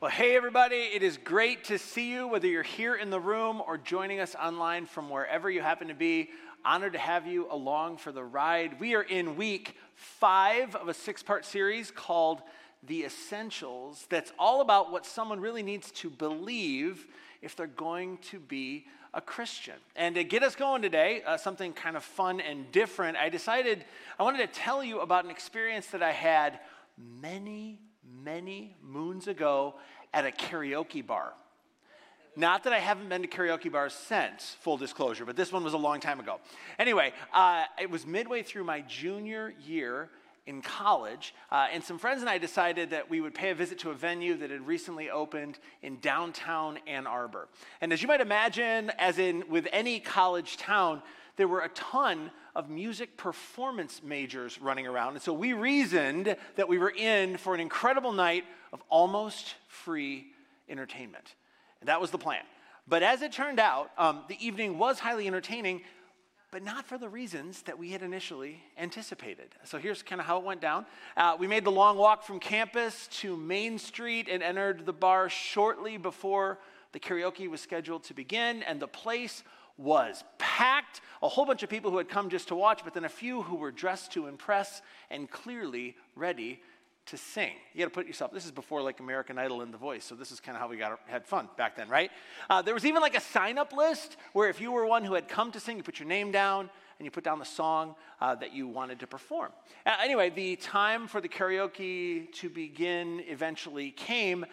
Well, hey, everybody, it is great to see you, whether you're here in the room or joining us online from wherever you happen to be. Honored to have you along for the ride. We are in week five of a six part series called The Essentials, that's all about what someone really needs to believe if they're going to be a Christian. And to get us going today, uh, something kind of fun and different, I decided I wanted to tell you about an experience that I had many, many moons ago at a karaoke bar. Not that I haven't been to karaoke bars since, full disclosure, but this one was a long time ago. Anyway, uh, it was midway through my junior year in college, uh, and some friends and I decided that we would pay a visit to a venue that had recently opened in downtown Ann Arbor. And as you might imagine, as in with any college town, there were a ton of music performance majors running around. And so we reasoned that we were in for an incredible night of almost free entertainment. And that was the plan. But as it turned out, um, the evening was highly entertaining, but not for the reasons that we had initially anticipated. So here's kind of how it went down. Uh, we made the long walk from campus to Main Street and entered the bar shortly before the karaoke was scheduled to begin, and the place was packed. A whole bunch of people who had come just to watch, but then a few who were dressed to impress and clearly ready to sing. You got to put yourself, this is before like American Idol and The Voice, so this is kind of how we got had fun back then, right? Uh, there was even like a sign up list where if you were one who had come to sing, you put your name down and you put down the song uh, that you wanted to perform. Uh, anyway, the time for the karaoke to begin eventually came,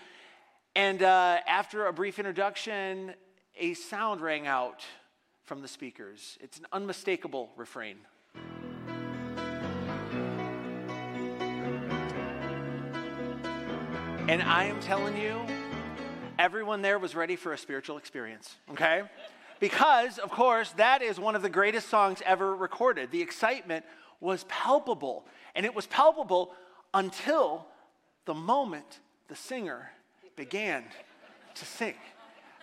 and uh, after a brief introduction, a sound rang out from the speakers. It's an unmistakable refrain. And I am telling you, everyone there was ready for a spiritual experience, okay? Because, of course, that is one of the greatest songs ever recorded. The excitement was palpable, and it was palpable until the moment the singer began to sing.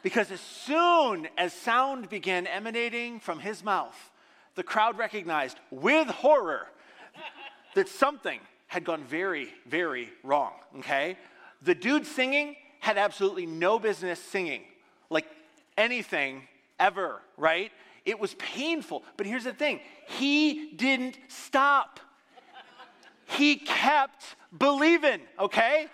Because as soon as sound began emanating from his mouth, the crowd recognized with horror that something had gone very, very wrong, okay? The dude singing had absolutely no business singing, like anything ever, right? It was painful. But here's the thing he didn't stop, he kept believing, okay?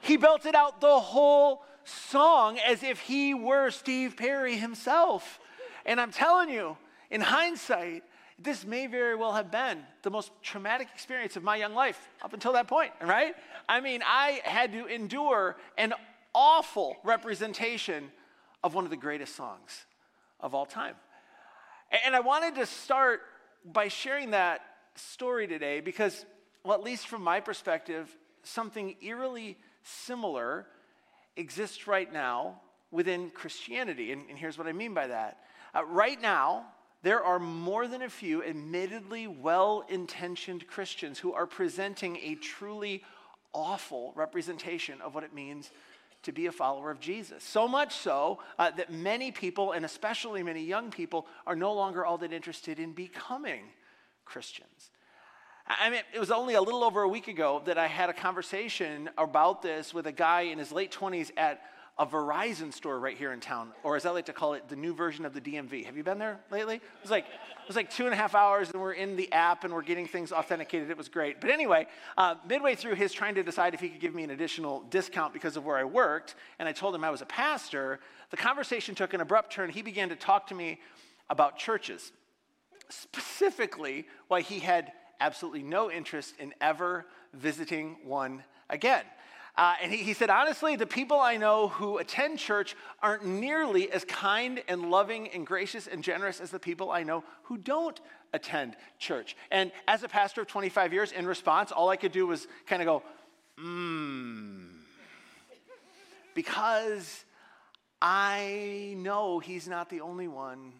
He belted out the whole song as if he were Steve Perry himself. And I'm telling you, in hindsight, this may very well have been the most traumatic experience of my young life up until that point, right? I mean, I had to endure an awful representation of one of the greatest songs of all time. And I wanted to start by sharing that story today because, well, at least from my perspective, something eerily similar exists right now within Christianity. And, and here's what I mean by that. Uh, right now, there are more than a few admittedly well intentioned Christians who are presenting a truly awful representation of what it means to be a follower of Jesus. So much so uh, that many people, and especially many young people, are no longer all that interested in becoming Christians. I mean, it was only a little over a week ago that I had a conversation about this with a guy in his late 20s at a Verizon store right here in town, or as I like to call it, the new version of the DMV. Have you been there lately? It was like it was like two and a half hours, and we're in the app and we're getting things authenticated. It was great. But anyway, uh, midway through his trying to decide if he could give me an additional discount because of where I worked, and I told him I was a pastor. The conversation took an abrupt turn. He began to talk to me about churches, specifically why he had absolutely no interest in ever visiting one again. Uh, and he, he said, honestly, the people I know who attend church aren't nearly as kind and loving and gracious and generous as the people I know who don't attend church. And as a pastor of 25 years, in response, all I could do was kind of go, mmm. Because I know he's not the only one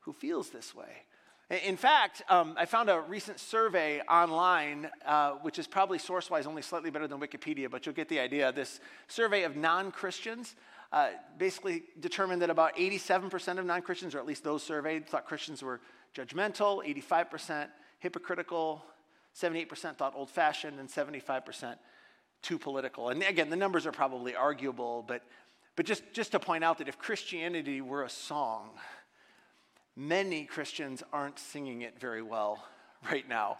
who feels this way. In fact, um, I found a recent survey online, uh, which is probably source wise only slightly better than Wikipedia, but you'll get the idea. This survey of non Christians uh, basically determined that about 87% of non Christians, or at least those surveyed, thought Christians were judgmental, 85% hypocritical, 78% thought old fashioned, and 75% too political. And again, the numbers are probably arguable, but, but just, just to point out that if Christianity were a song, many Christians aren't singing it very well right now.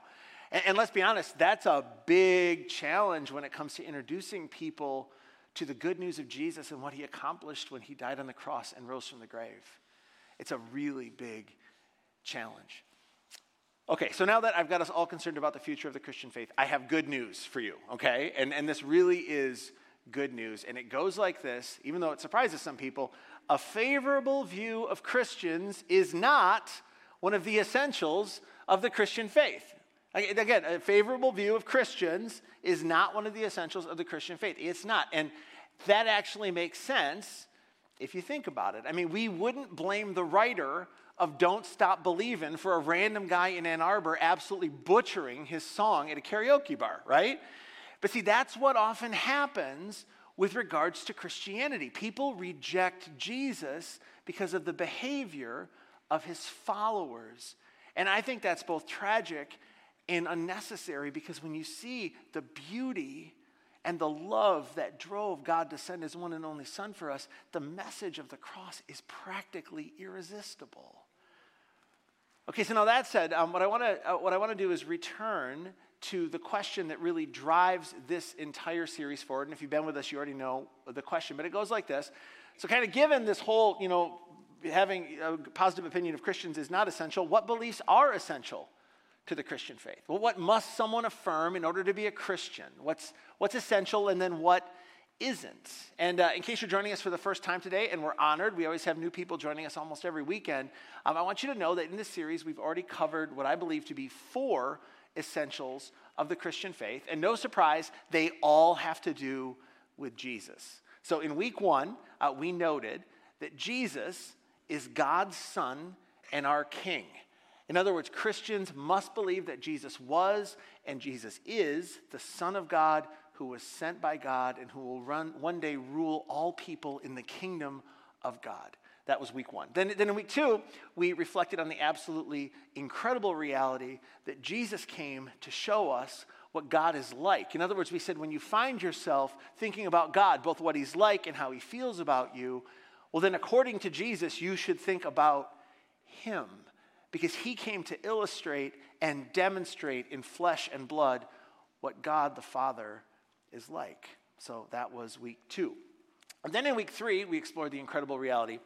And, and let's be honest, that's a big challenge when it comes to introducing people to the good news of Jesus and what he accomplished when he died on the cross and rose from the grave. It's a really big challenge. Okay, so now that I've got us all concerned about the future of the Christian faith, I have good news for you, okay? And, and this really is good news. And it goes like this, even though it surprises some people a favorable view of Christians is not one of the essentials of the Christian faith. Again, a favorable view of Christians is not one of the essentials of the Christian faith. It's not. And that actually makes sense if you think about it. I mean, we wouldn't blame the writer of Don't Stop Believing for a random guy in Ann Arbor absolutely butchering his song at a karaoke bar, right? But see, that's what often happens with regards to Christianity. People reject Jesus because of the behavior of his followers. And I think that's both tragic and unnecessary because when you see the beauty and the love that drove God to send his one and only Son for us, the message of the cross is practically irresistible. Okay, so now that said, um, what I want to uh, what I want to do is return to the question that really drives this entire series forward. And if you've been with us, you already know the question, but it goes like this. So, kind of given this whole, you know, having a positive opinion of Christians is not essential, what beliefs are essential to the Christian faith? Well, what must someone affirm in order to be a Christian? What's, what's essential and then what isn't? And uh, in case you're joining us for the first time today, and we're honored, we always have new people joining us almost every weekend. Um, I want you to know that in this series, we've already covered what I believe to be four essentials of the Christian faith. And no surprise, they all have to do with Jesus. So in week one, uh, we noted that Jesus is God's Son and our King. In other words, Christians must believe that Jesus was and Jesus is the Son of God who was sent by God and who will run, one day rule all people in the kingdom of God. That was week one. Then, then in week two, we reflected on the absolutely incredible reality that Jesus came to show us what God is like. In other words, we said when you find yourself thinking about God, both what he's like and how he feels about you, well, then according to Jesus, you should think about him because he came to illustrate and demonstrate in flesh and blood what God the Father is like. So that was week two. And then in week three, we explored the incredible reality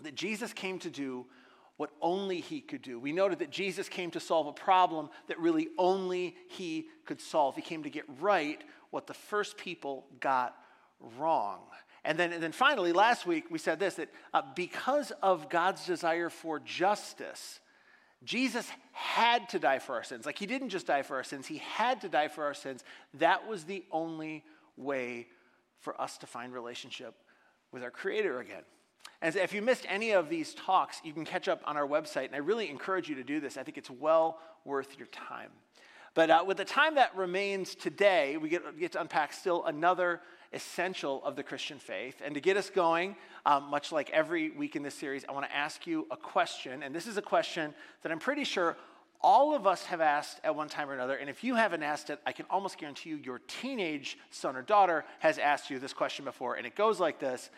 that Jesus came to do what only he could do. We noted that Jesus came to solve a problem that really only he could solve. He came to get right what the first people got wrong. And then, and then finally, last week, we said this that uh, because of God's desire for justice, Jesus had to die for our sins. Like, he didn't just die for our sins, he had to die for our sins. That was the only way for us to find relationship with our Creator again. And if you missed any of these talks, you can catch up on our website, and I really encourage you to do this. I think it's well worth your time. But uh, with the time that remains today, we get, get to unpack still another essential of the Christian faith. And to get us going, um, much like every week in this series, I want to ask you a question. And this is a question that I'm pretty sure all of us have asked at one time or another. And if you haven't asked it, I can almost guarantee you your teenage son or daughter has asked you this question before. And it goes like this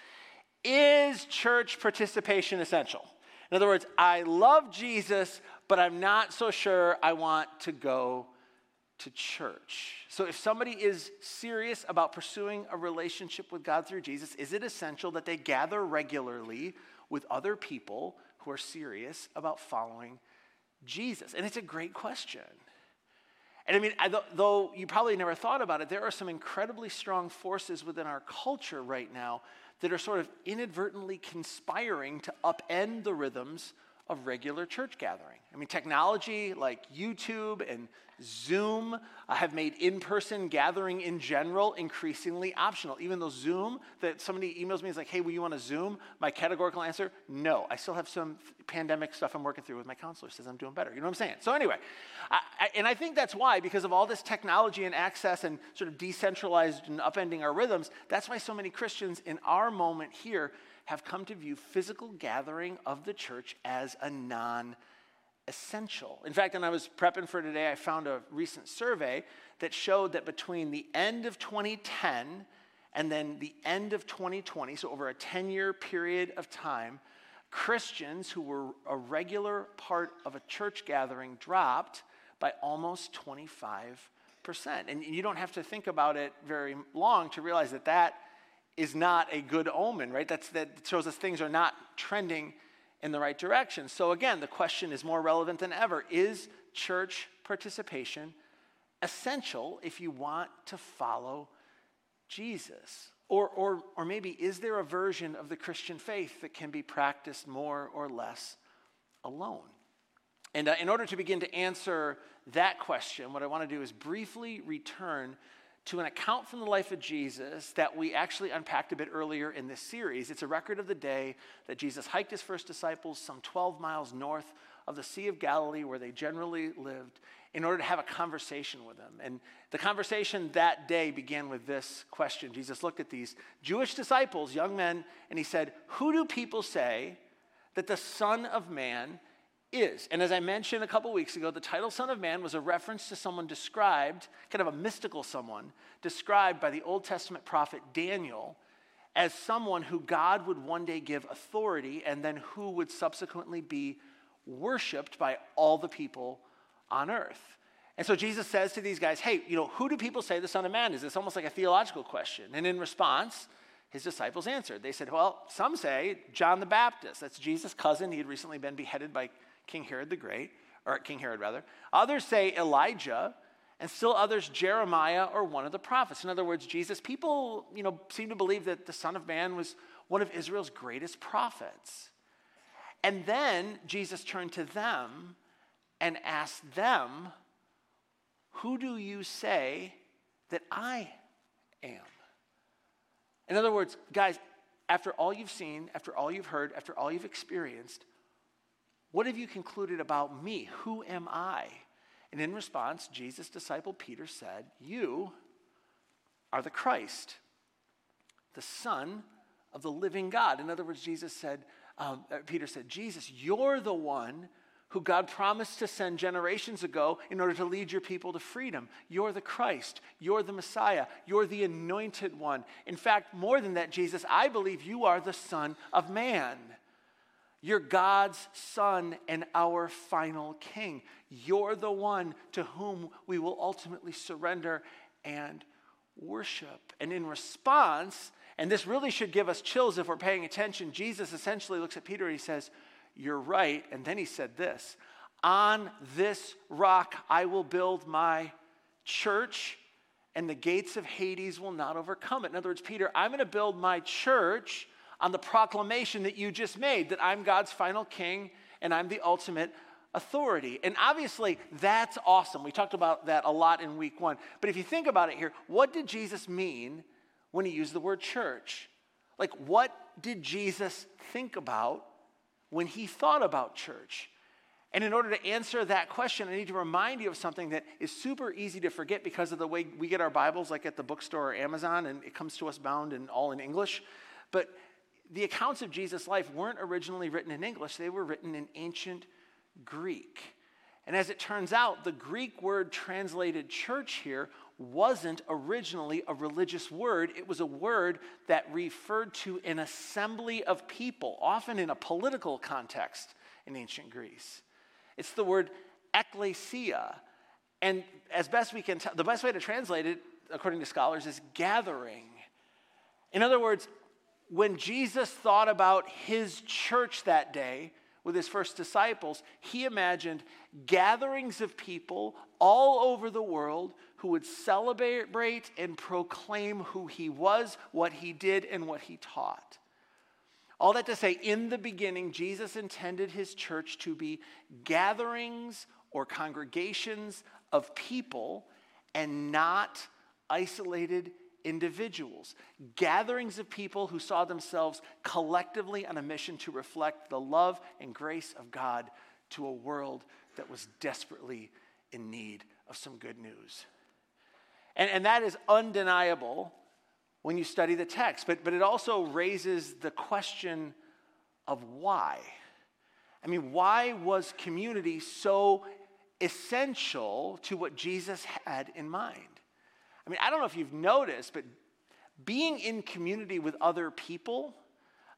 is church participation essential? In other words, I love Jesus, but I'm not so sure I want to go to church. So, if somebody is serious about pursuing a relationship with God through Jesus, is it essential that they gather regularly with other people who are serious about following Jesus? And it's a great question. And I mean, though you probably never thought about it, there are some incredibly strong forces within our culture right now that are sort of inadvertently conspiring to upend the rhythms of regular church gathering. I mean, technology like YouTube and Zoom uh, have made in person gathering in general increasingly optional. Even though Zoom, that somebody emails me, is like, hey, will you want to Zoom? My categorical answer, no. I still have some pandemic stuff I'm working through with my counselor, says I'm doing better. You know what I'm saying? So, anyway, I, I, and I think that's why, because of all this technology and access and sort of decentralized and upending our rhythms, that's why so many Christians in our moment here have come to view physical gathering of the church as a non essential. In fact, when I was prepping for today, I found a recent survey that showed that between the end of 2010 and then the end of 2020, so over a 10 year period of time, Christians who were a regular part of a church gathering dropped by almost 25%. And you don't have to think about it very long to realize that that is not a good omen, right? That's, that shows us things are not trending in the right direction. So, again, the question is more relevant than ever Is church participation essential if you want to follow Jesus? Or, or, or maybe is there a version of the Christian faith that can be practiced more or less alone? And uh, in order to begin to answer that question, what I want to do is briefly return to an account from the life of Jesus that we actually unpacked a bit earlier in this series. It's a record of the day that Jesus hiked his first disciples some 12 miles north of the Sea of Galilee, where they generally lived, in order to have a conversation with them. And the conversation that day began with this question Jesus looked at these Jewish disciples, young men, and he said, Who do people say that the Son of Man is. And as I mentioned a couple weeks ago, the title Son of Man was a reference to someone described, kind of a mystical someone, described by the Old Testament prophet Daniel as someone who God would one day give authority and then who would subsequently be worshiped by all the people on earth. And so Jesus says to these guys, Hey, you know, who do people say the Son of Man is? It's almost like a theological question. And in response, his disciples answered. They said, Well, some say John the Baptist. That's Jesus' cousin. He had recently been beheaded by King Herod the Great, or King Herod rather. Others say Elijah, and still others Jeremiah or one of the prophets. In other words, Jesus, people, you know, seem to believe that the Son of Man was one of Israel's greatest prophets. And then Jesus turned to them and asked them, Who do you say that I am? In other words, guys, after all you've seen, after all you've heard, after all you've experienced, what have you concluded about me? Who am I? And in response, Jesus' disciple Peter said, You are the Christ, the Son of the living God. In other words, Jesus said, um, uh, Peter said, Jesus, you're the one who God promised to send generations ago in order to lead your people to freedom. You're the Christ. You're the Messiah. You're the anointed one. In fact, more than that, Jesus, I believe you are the Son of Man. You're God's Son and our final King. You're the one to whom we will ultimately surrender and worship. And in response, and this really should give us chills if we're paying attention, Jesus essentially looks at Peter and he says, You're right. And then he said this On this rock I will build my church, and the gates of Hades will not overcome it. In other words, Peter, I'm going to build my church on the proclamation that you just made that I'm God's final king and I'm the ultimate authority. And obviously, that's awesome. We talked about that a lot in week one. But if you think about it here, what did Jesus mean when he used the word church? Like, what did Jesus think about when he thought about church? And in order to answer that question, I need to remind you of something that is super easy to forget because of the way we get our Bibles, like at the bookstore or Amazon, and it comes to us bound and all in English. But the accounts of Jesus' life weren't originally written in English, they were written in ancient Greek. And as it turns out, the Greek word translated church here wasn't originally a religious word. It was a word that referred to an assembly of people, often in a political context in ancient Greece. It's the word ecclesia. And as best we can tell, the best way to translate it, according to scholars, is gathering. In other words, when Jesus thought about his church that day with his first disciples, he imagined gatherings of people all over the world who would celebrate and proclaim who he was, what he did, and what he taught. All that to say, in the beginning, Jesus intended his church to be gatherings or congregations of people and not isolated individuals, gatherings of people who saw themselves collectively on a mission to reflect the love and grace of God to a world that was desperately in need of some good news. And, and that is undeniable when you study the text, but, but it also raises the question of why. I mean, why was community so essential to what Jesus had in mind? I mean, I don't know if you've noticed, but being in community with other people,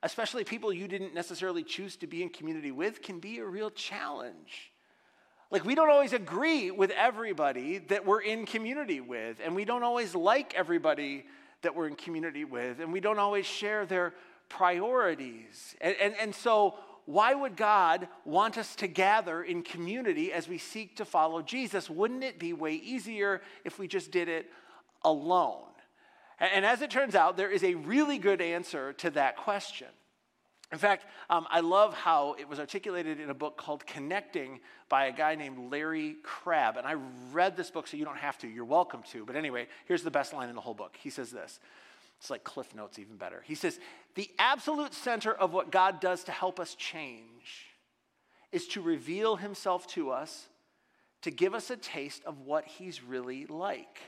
especially people you didn't necessarily choose to be in community with, can be a real challenge. Like, we don't always agree with everybody that we're in community with, and we don't always like everybody that we're in community with, and we don't always share their priorities. And, and, and so, why would God want us to gather in community as we seek to follow Jesus? Wouldn't it be way easier if we just did it alone? And as it turns out, there is a really good answer to that question. In fact, um, I love how it was articulated in a book called Connecting by a guy named Larry Crabb. And I read this book, so you don't have to. You're welcome to. But anyway, here's the best line in the whole book. He says this it's like Cliff Notes, even better. He says, The absolute center of what God does to help us change is to reveal himself to us, to give us a taste of what he's really like.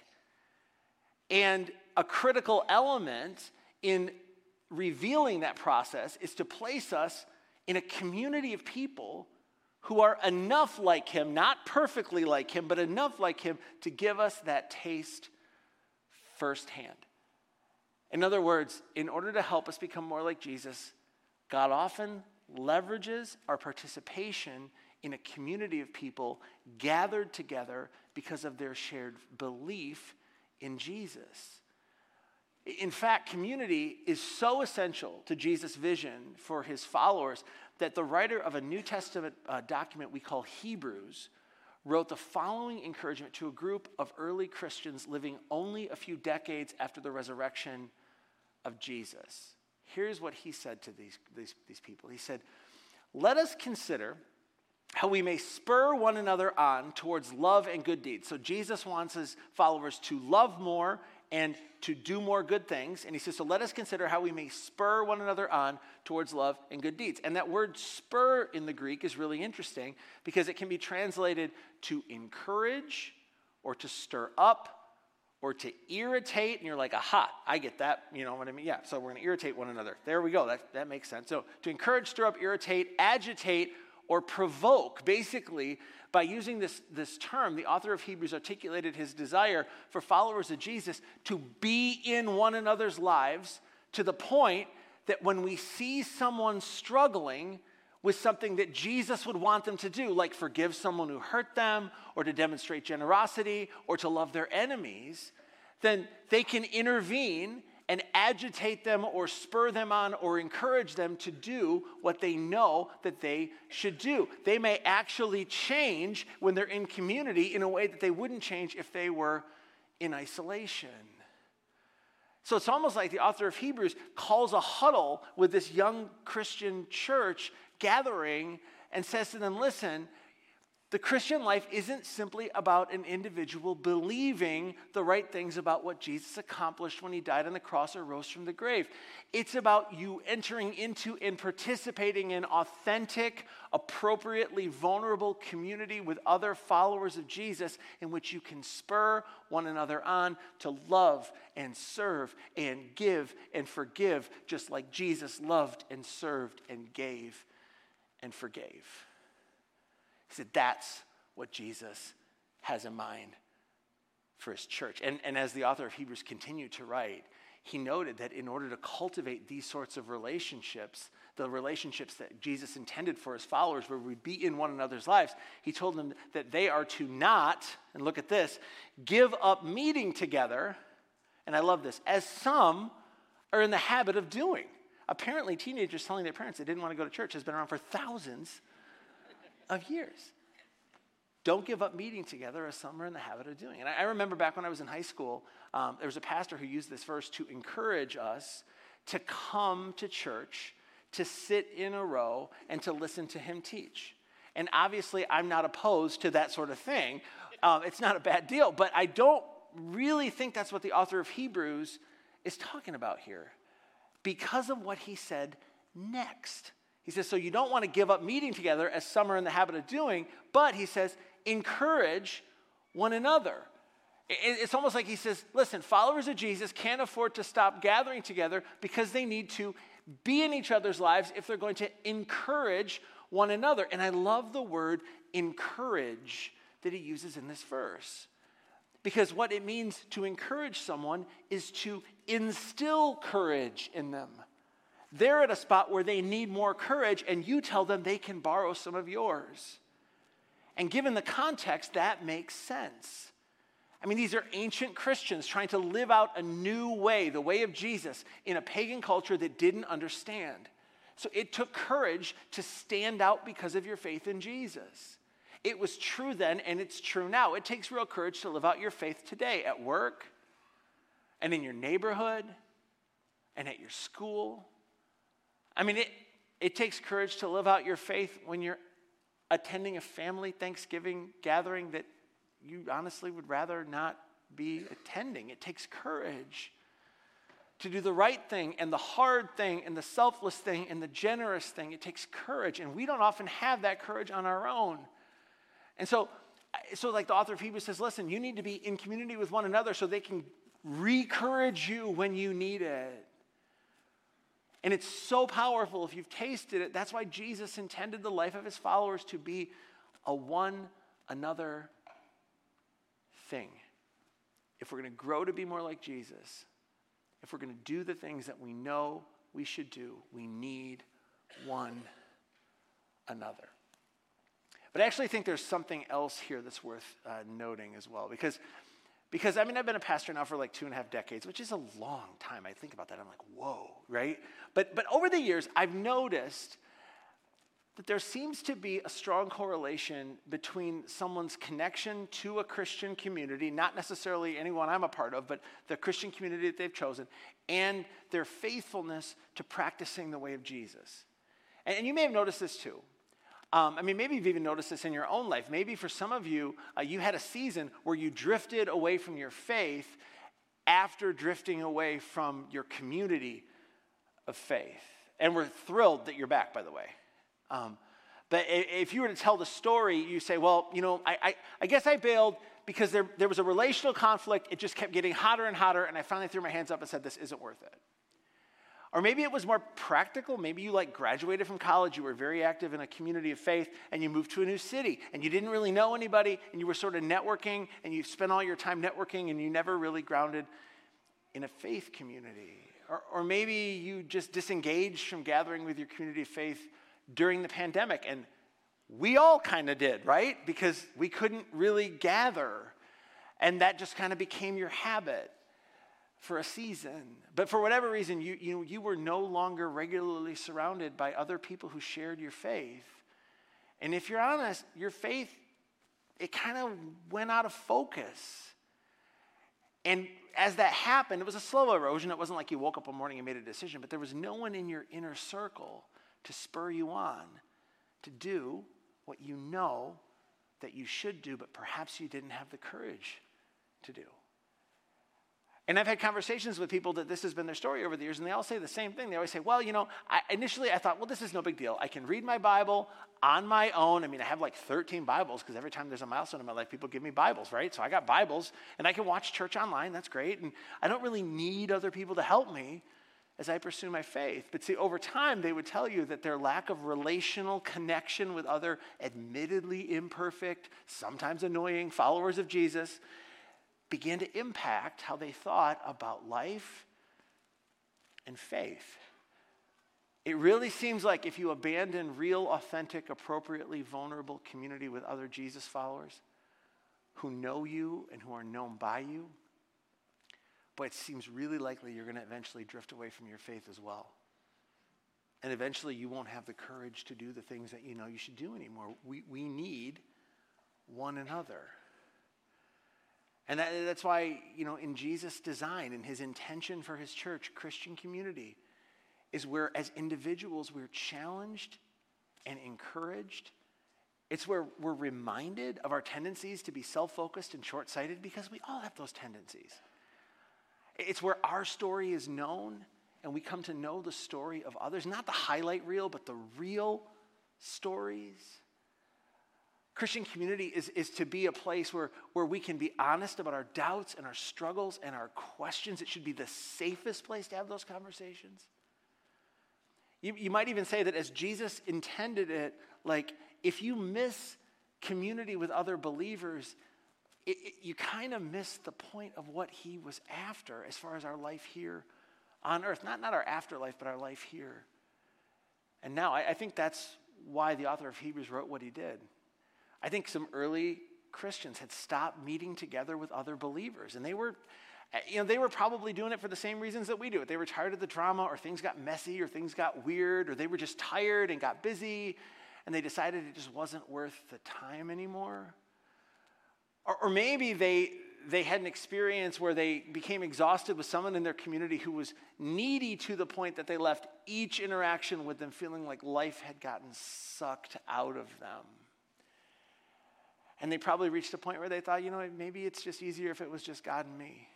And a critical element in revealing that process is to place us in a community of people who are enough like him, not perfectly like him, but enough like him to give us that taste firsthand. In other words, in order to help us become more like Jesus, God often leverages our participation in a community of people gathered together because of their shared belief in Jesus. In fact, community is so essential to Jesus' vision for his followers that the writer of a New Testament uh, document we call Hebrews wrote the following encouragement to a group of early Christians living only a few decades after the resurrection of Jesus. Here's what he said to these, these, these people He said, Let us consider how we may spur one another on towards love and good deeds. So Jesus wants his followers to love more and to do more good things. And he says, So let us consider how we may spur one another on towards love and good deeds. And that word spur in the Greek is really interesting because it can be translated to encourage or to stir up or to irritate. And you're like, aha, I get that. You know what I mean? Yeah, so we're going to irritate one another. There we go. That, that makes sense. So to encourage, stir up, irritate, agitate, or provoke. Basically, by using this, this term, the author of Hebrews articulated his desire for followers of Jesus to be in one another's lives to the point that when we see someone struggling with something that Jesus would want them to do, like forgive someone who hurt them, or to demonstrate generosity, or to love their enemies, then they can intervene and agitate them or spur them on or encourage them to do what they know that they should do. They may actually change when they're in community in a way that they wouldn't change if they were in isolation. So it's almost like the author of Hebrews calls a huddle with this young Christian church gathering and says to them, Listen, the Christian life isn't simply about an individual believing the right things about what Jesus accomplished when he died on the cross or rose from the grave. It's about you entering into and participating in authentic, appropriately vulnerable community with other followers of Jesus in which you can spur one another on to love and serve and give and forgive, just like Jesus loved and served and gave and forgave. He said, That's what Jesus has in mind for his church. And, and as the author of Hebrews continued to write, he noted that in order to cultivate these sorts of relationships, the relationships that Jesus intended for his followers, where we'd be in one another's lives, he told them that they are to not, and look at this, give up meeting together, and I love this, as some are in the habit of doing. Apparently, teenagers telling their parents they didn't want to go to church has been around for thousands of years. Don't give up meeting together as some are in the habit of doing. And I, remember back when I was in high school, um, there was a pastor who used this verse to encourage us to come to church, to sit in a row, and to listen to him teach. And obviously, I'm not opposed to that sort of thing. Um, it's not a bad deal, but I don't really think that's what the author of Hebrews is talking about here because of what he said next. He says, so you don't want to give up meeting together as some are in the habit of doing, but he says, encourage one another. It's almost like he says, listen, followers of Jesus can't afford to stop gathering together because they need to be in each other's lives if they're going to encourage one another. And I love the word encourage that he uses in this verse Because what it means to encourage someone is to instill courage in them. They're at a spot where they need more courage, and you tell them they can borrow some of yours. And given the context, that makes sense. I mean, these are ancient Christians trying to live out a new way, the way of Jesus, in a pagan culture that didn't understand. So it took courage to stand out because of your faith in Jesus. It was true then, and it's true now. It takes real courage to live out your faith today at work, and in your neighborhood, and at your school. I mean, it, it takes courage to live out your faith when you're attending a family Thanksgiving gathering that you honestly would rather not be attending. It takes courage to do the right thing and the hard thing and the selfless thing and the generous thing. It takes courage, and we don't often have that courage on our own. And so, so like the author of Hebrews says, listen, you need to be in community with one another so they can recourage you when you need it. And it's so powerful if you've tasted it. That's why Jesus intended the life of his followers to be a one another thing. If we're going to grow to be more like Jesus, if we're going to do the things that we know we should do, we need one another. But I actually think there's something else here that's worth uh, noting as well. Because, because, I mean, I've been a pastor now for like two and a half decades, which is a long time. I think about that, I'm like, whoa, right? But, but over the years, I've noticed that there seems to be a strong correlation between someone's connection to a Christian community, not necessarily anyone I'm a part of, but the Christian community that they've chosen, and their faithfulness to practicing the way of Jesus. And, and you may have noticed this too. Um, I mean, maybe you've even noticed this in your own life. Maybe for some of you, uh, you had a season where you drifted away from your faith after drifting away from your community of faith. And we're thrilled that you're back, by the way. Um, but if you were to tell the story, you say, well, you know, I, I, I guess I bailed because there, there was a relational conflict. It just kept getting hotter and hotter. And I finally threw my hands up and said, this isn't worth it. Or maybe it was more practical. Maybe you like graduated from college, you were very active in a community of faith, and you moved to a new city, and you didn't really know anybody, and you were sort of networking, and you spent all your time networking, and you never really grounded in a faith community. Or, or maybe you just disengaged from gathering with your community of faith during the pandemic. And we all kind of did, right? Because we couldn't really gather. And that just kind of became your habit for a season. But for whatever reason, you, you, you were no longer regularly surrounded by other people who shared your faith. And if you're honest, your faith, it kind of went out of focus. And as that happened, it was a slow erosion. It wasn't like you woke up one morning and made a decision, but there was no one in your inner circle to spur you on to do what you know that you should do, but perhaps you didn't have the courage to do. And I've had conversations with people that this has been their story over the years, and they all say the same thing. They always say, Well, you know, I, initially I thought, well, this is no big deal. I can read my Bible on my own. I mean, I have like 13 Bibles because every time there's a milestone in my life, people give me Bibles, right? So I got Bibles, and I can watch church online. That's great. And I don't really need other people to help me as I pursue my faith. But see, over time, they would tell you that their lack of relational connection with other admittedly imperfect, sometimes annoying followers of Jesus began to impact how they thought about life and faith. It really seems like if you abandon real, authentic, appropriately vulnerable community with other Jesus followers who know you and who are known by you, but it seems really likely you're going to eventually drift away from your faith as well. And eventually you won't have the courage to do the things that you know you should do anymore. We, we need one another. And that, that's why, you know, in Jesus' design and his intention for his church, Christian community, is where as individuals we're challenged and encouraged. It's where we're reminded of our tendencies to be self focused and short sighted because we all have those tendencies. It's where our story is known and we come to know the story of others, not the highlight reel, but the real stories. Christian community is, is to be a place where, where we can be honest about our doubts and our struggles and our questions. It should be the safest place to have those conversations. You, you might even say that as Jesus intended it, like if you miss community with other believers, it, it, you kind of miss the point of what he was after as far as our life here on earth. Not, not our afterlife, but our life here. And now I, I think that's why the author of Hebrews wrote what he did. I think some early Christians had stopped meeting together with other believers, and they were. You know, they were probably doing it for the same reasons that we do it. They were tired of the drama, or things got messy, or things got weird, or they were just tired and got busy, and they decided it just wasn't worth the time anymore. Or, or maybe they, they had an experience where they became exhausted with someone in their community who was needy to the point that they left each interaction with them feeling like life had gotten sucked out of them. And they probably reached a point where they thought, you know, maybe it's just easier if it was just God and me.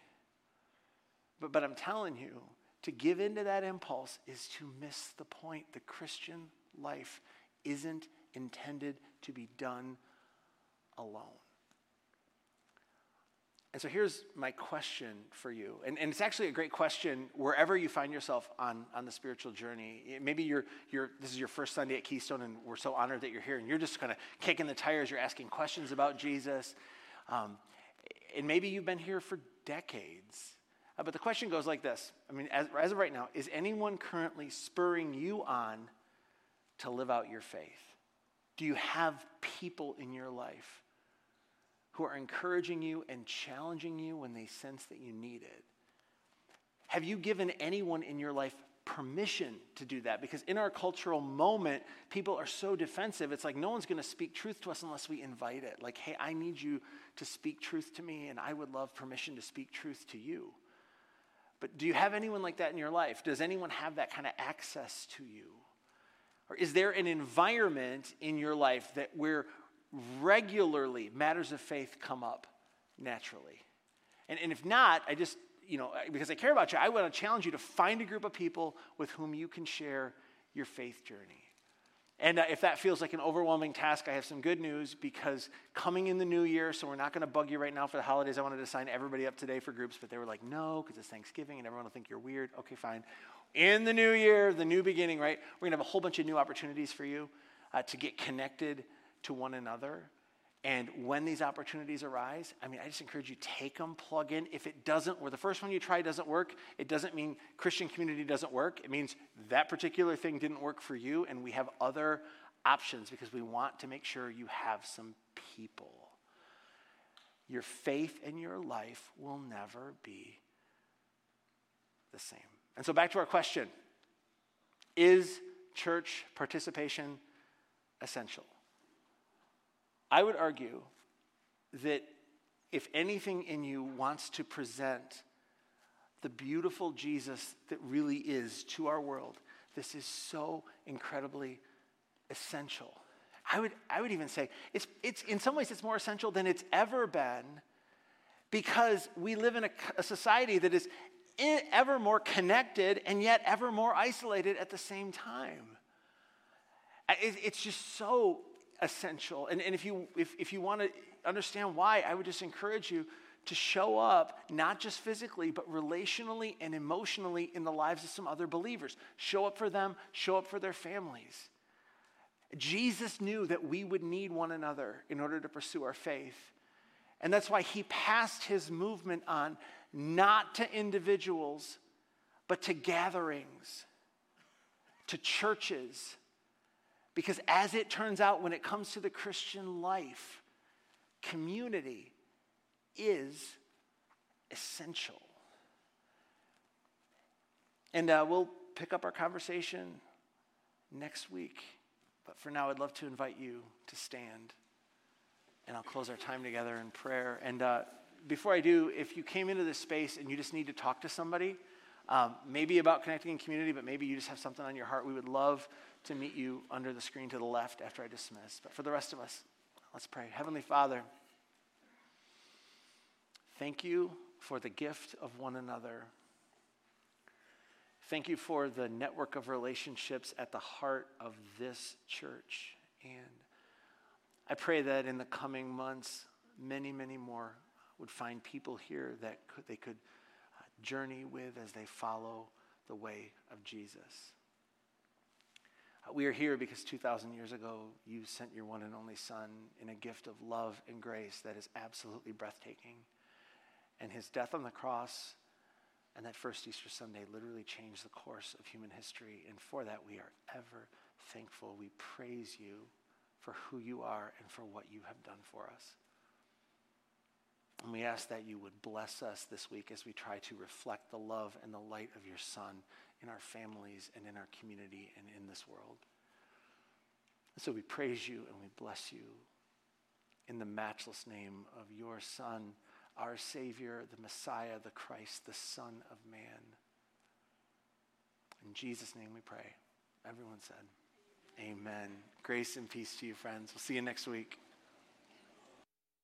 But, but I'm telling you, to give into that impulse is to miss the point. The Christian life isn't intended to be done alone. And so here's my question for you. And, and it's actually a great question wherever you find yourself on, on the spiritual journey. Maybe you're, you're, this is your first Sunday at Keystone, and we're so honored that you're here, and you're just kind of kicking the tires. You're asking questions about Jesus. Um, and maybe you've been here for decades. Uh, but the question goes like this I mean, as, as of right now, is anyone currently spurring you on to live out your faith? Do you have people in your life? Who are encouraging you and challenging you when they sense that you need it? Have you given anyone in your life permission to do that? Because in our cultural moment, people are so defensive. It's like no one's going to speak truth to us unless we invite it. Like, hey, I need you to speak truth to me, and I would love permission to speak truth to you. But do you have anyone like that in your life? Does anyone have that kind of access to you? Or is there an environment in your life that where regularly matters of faith come up naturally. And, and if not, I just, you know, because I care about you, I want to challenge you to find a group of people with whom you can share your faith journey. And uh, if that feels like an overwhelming task, I have some good news because coming in the new year, so we're not going to bug you right now for the holidays. I wanted to sign everybody up today for groups, but they were like, no, because it's Thanksgiving and everyone will think you're weird. Okay, fine. In the new year, the new beginning, right? We're going to have a whole bunch of new opportunities for you uh, to get connected to one another. And when these opportunities arise, I mean, I just encourage you take them, plug in. If it doesn't, or the first one you try doesn't work, it doesn't mean Christian community doesn't work. It means that particular thing didn't work for you, and we have other options because we want to make sure you have some people. Your faith and your life will never be the same. And so, back to our question Is church participation essential? I would argue that if anything in you wants to present the beautiful Jesus that really is to our world, this is so incredibly essential. I would, I would even say it's, it's, in some ways it's more essential than it's ever been because we live in a, a society that is ever more connected and yet ever more isolated at the same time. It, it's just so essential. And, and if you, if, if you want to understand why, I would just encourage you to show up, not just physically, but relationally and emotionally in the lives of some other believers. Show up for them, show up for their families. Jesus knew that we would need one another in order to pursue our faith. And that's why he passed his movement on not to individuals, but to gatherings, to churches, because as it turns out, when it comes to the Christian life, community is essential. And uh, we'll pick up our conversation next week. But for now, I'd love to invite you to stand. And I'll close our time together in prayer. And uh, before I do, if you came into this space and you just need to talk to somebody, um, maybe about connecting in community, but maybe you just have something on your heart, we would love to meet you under the screen to the left after I dismiss. But for the rest of us, let's pray. Heavenly Father, thank you for the gift of one another. Thank you for the network of relationships at the heart of this church. And I pray that in the coming months, many, many more would find people here that could, they could uh, journey with as they follow the way of Jesus. We are here because 2,000 years ago, you sent your one and only Son in a gift of love and grace that is absolutely breathtaking. And his death on the cross and that first Easter Sunday literally changed the course of human history. And for that, we are ever thankful. We praise you for who you are and for what you have done for us. And we ask that you would bless us this week as we try to reflect the love and the light of your Son in our families and in our community and in this world. And so we praise you and we bless you in the matchless name of your Son, our Savior, the Messiah, the Christ, the Son of Man. In Jesus' name we pray. Everyone said, Amen. Grace and peace to you, friends. We'll see you next week.